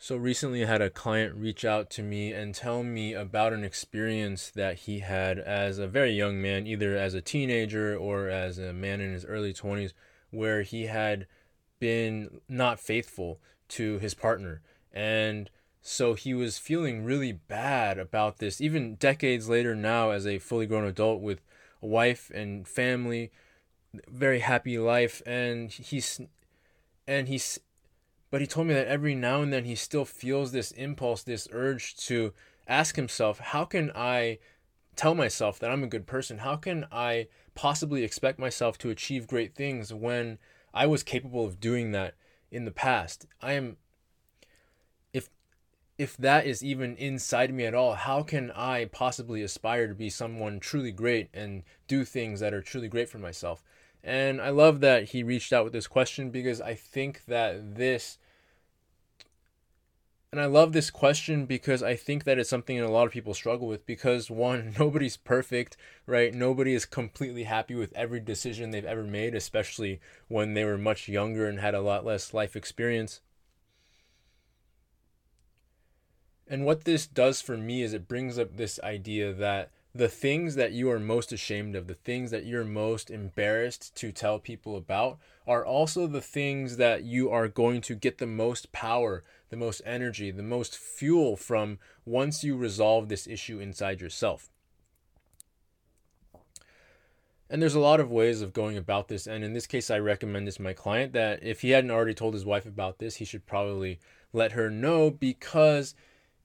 So recently, I had a client reach out to me and tell me about an experience that he had as a very young man, either as a teenager or as a man in his early 20s, where he had been not faithful to his partner. And so he was feeling really bad about this, even decades later now, as a fully grown adult with a wife and family, very happy life. And he's, and he's, but he told me that every now and then he still feels this impulse, this urge to ask himself, how can I tell myself that I'm a good person? How can I possibly expect myself to achieve great things when I was capable of doing that in the past? I am if that is even inside me at all, how can I possibly aspire to be someone truly great and do things that are truly great for myself? And I love that he reached out with this question because I think that this and I love this question because I think that it's something that a lot of people struggle with because one, nobody's perfect, right? Nobody is completely happy with every decision they've ever made, especially when they were much younger and had a lot less life experience. And what this does for me is it brings up this idea that the things that you are most ashamed of, the things that you're most embarrassed to tell people about, are also the things that you are going to get the most power, the most energy, the most fuel from once you resolve this issue inside yourself. And there's a lot of ways of going about this. And in this case, I recommend this to my client that if he hadn't already told his wife about this, he should probably let her know because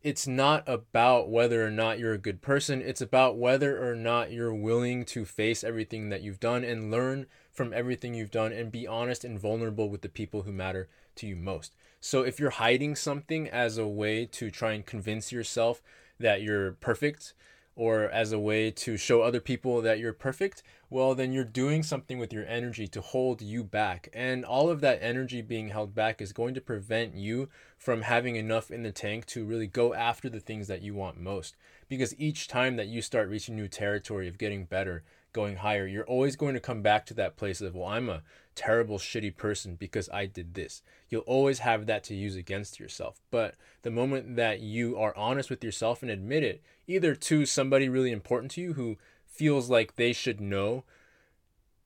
it's not about whether or not you're a good person. It's about whether or not you're willing to face everything that you've done and learn from everything you've done and be honest and vulnerable with the people who matter to you most. So if you're hiding something as a way to try and convince yourself that you're perfect, or as a way to show other people that you're perfect, well, then you're doing something with your energy to hold you back. And all of that energy being held back is going to prevent you from having enough in the tank to really go after the things that you want most. Because each time that you start reaching new territory of getting better, going higher, you're always going to come back to that place of, well, I'm a terrible, shitty person because I did this. You'll always have that to use against yourself. But the moment that you are honest with yourself and admit it, either to somebody really important to you who feels like they should know,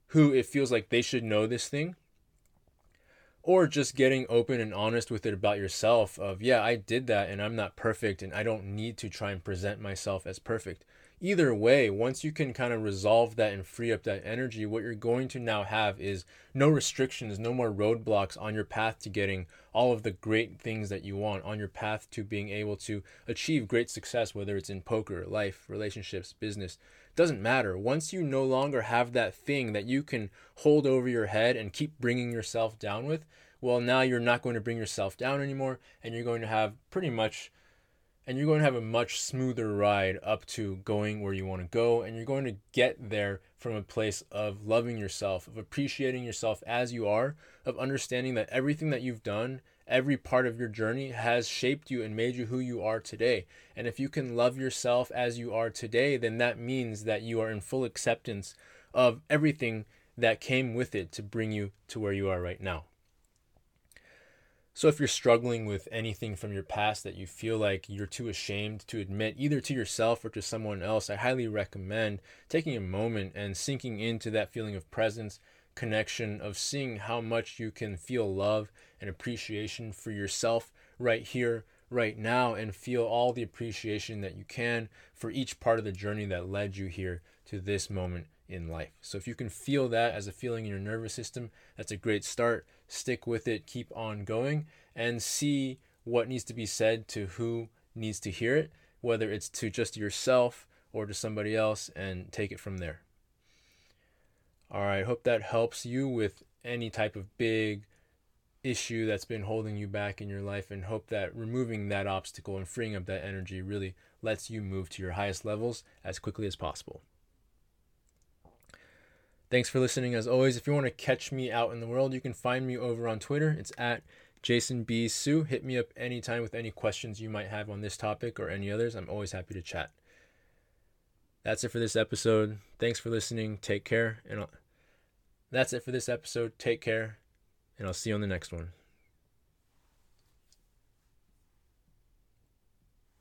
who it feels like they should know this thing, or just getting open and honest with it about yourself of, yeah, I did that and I'm not perfect and I don't need to try and present myself as perfect. Either way, once you can kind of resolve that and free up that energy, what you're going to now have is no restrictions, no more roadblocks on your path to getting all of the great things that you want, on your path to being able to achieve great success, whether it's in poker, life, relationships, business. Doesn't matter. Once you no longer have that thing that you can hold over your head and keep bringing yourself down with, well, now you're not going to bring yourself down anymore, and you're going to have pretty much and you're going to have a much smoother ride up to going where you want to go and you're going to get there from a place of loving yourself of appreciating yourself as you are of understanding that everything that you've done every part of your journey has shaped you and made you who you are today. And if you can love yourself as you are today then that means that you are in full acceptance of everything that came with it to bring you to where you are right now so, if you're struggling with anything from your past that you feel like you're too ashamed to admit, either to yourself or to someone else, I highly recommend taking a moment and sinking into that feeling of presence, connection, of seeing how much you can feel love and appreciation for yourself right here, right now, and feel all the appreciation that you can for each part of the journey that led you here to this moment in life. So, if you can feel that as a feeling in your nervous system, that's a great start. Stick with it, keep on going, and see what needs to be said to who needs to hear it, whether it's to just yourself or to somebody else, and take it from there. All right, hope that helps you with any type of big issue that's been holding you back in your life, and hope that removing that obstacle and freeing up that energy really lets you move to your highest levels as quickly as possible. Thanks for listening. As always, if you want to catch me out in the world, you can find me over on Twitter. It's at Jason B. Sue. Hit me up anytime with any questions you might have on this topic or any others. I'm always happy to chat. That's it for this episode. Thanks for listening. Take care. And I'll... that's it for this episode. Take care. And I'll see you on the next one.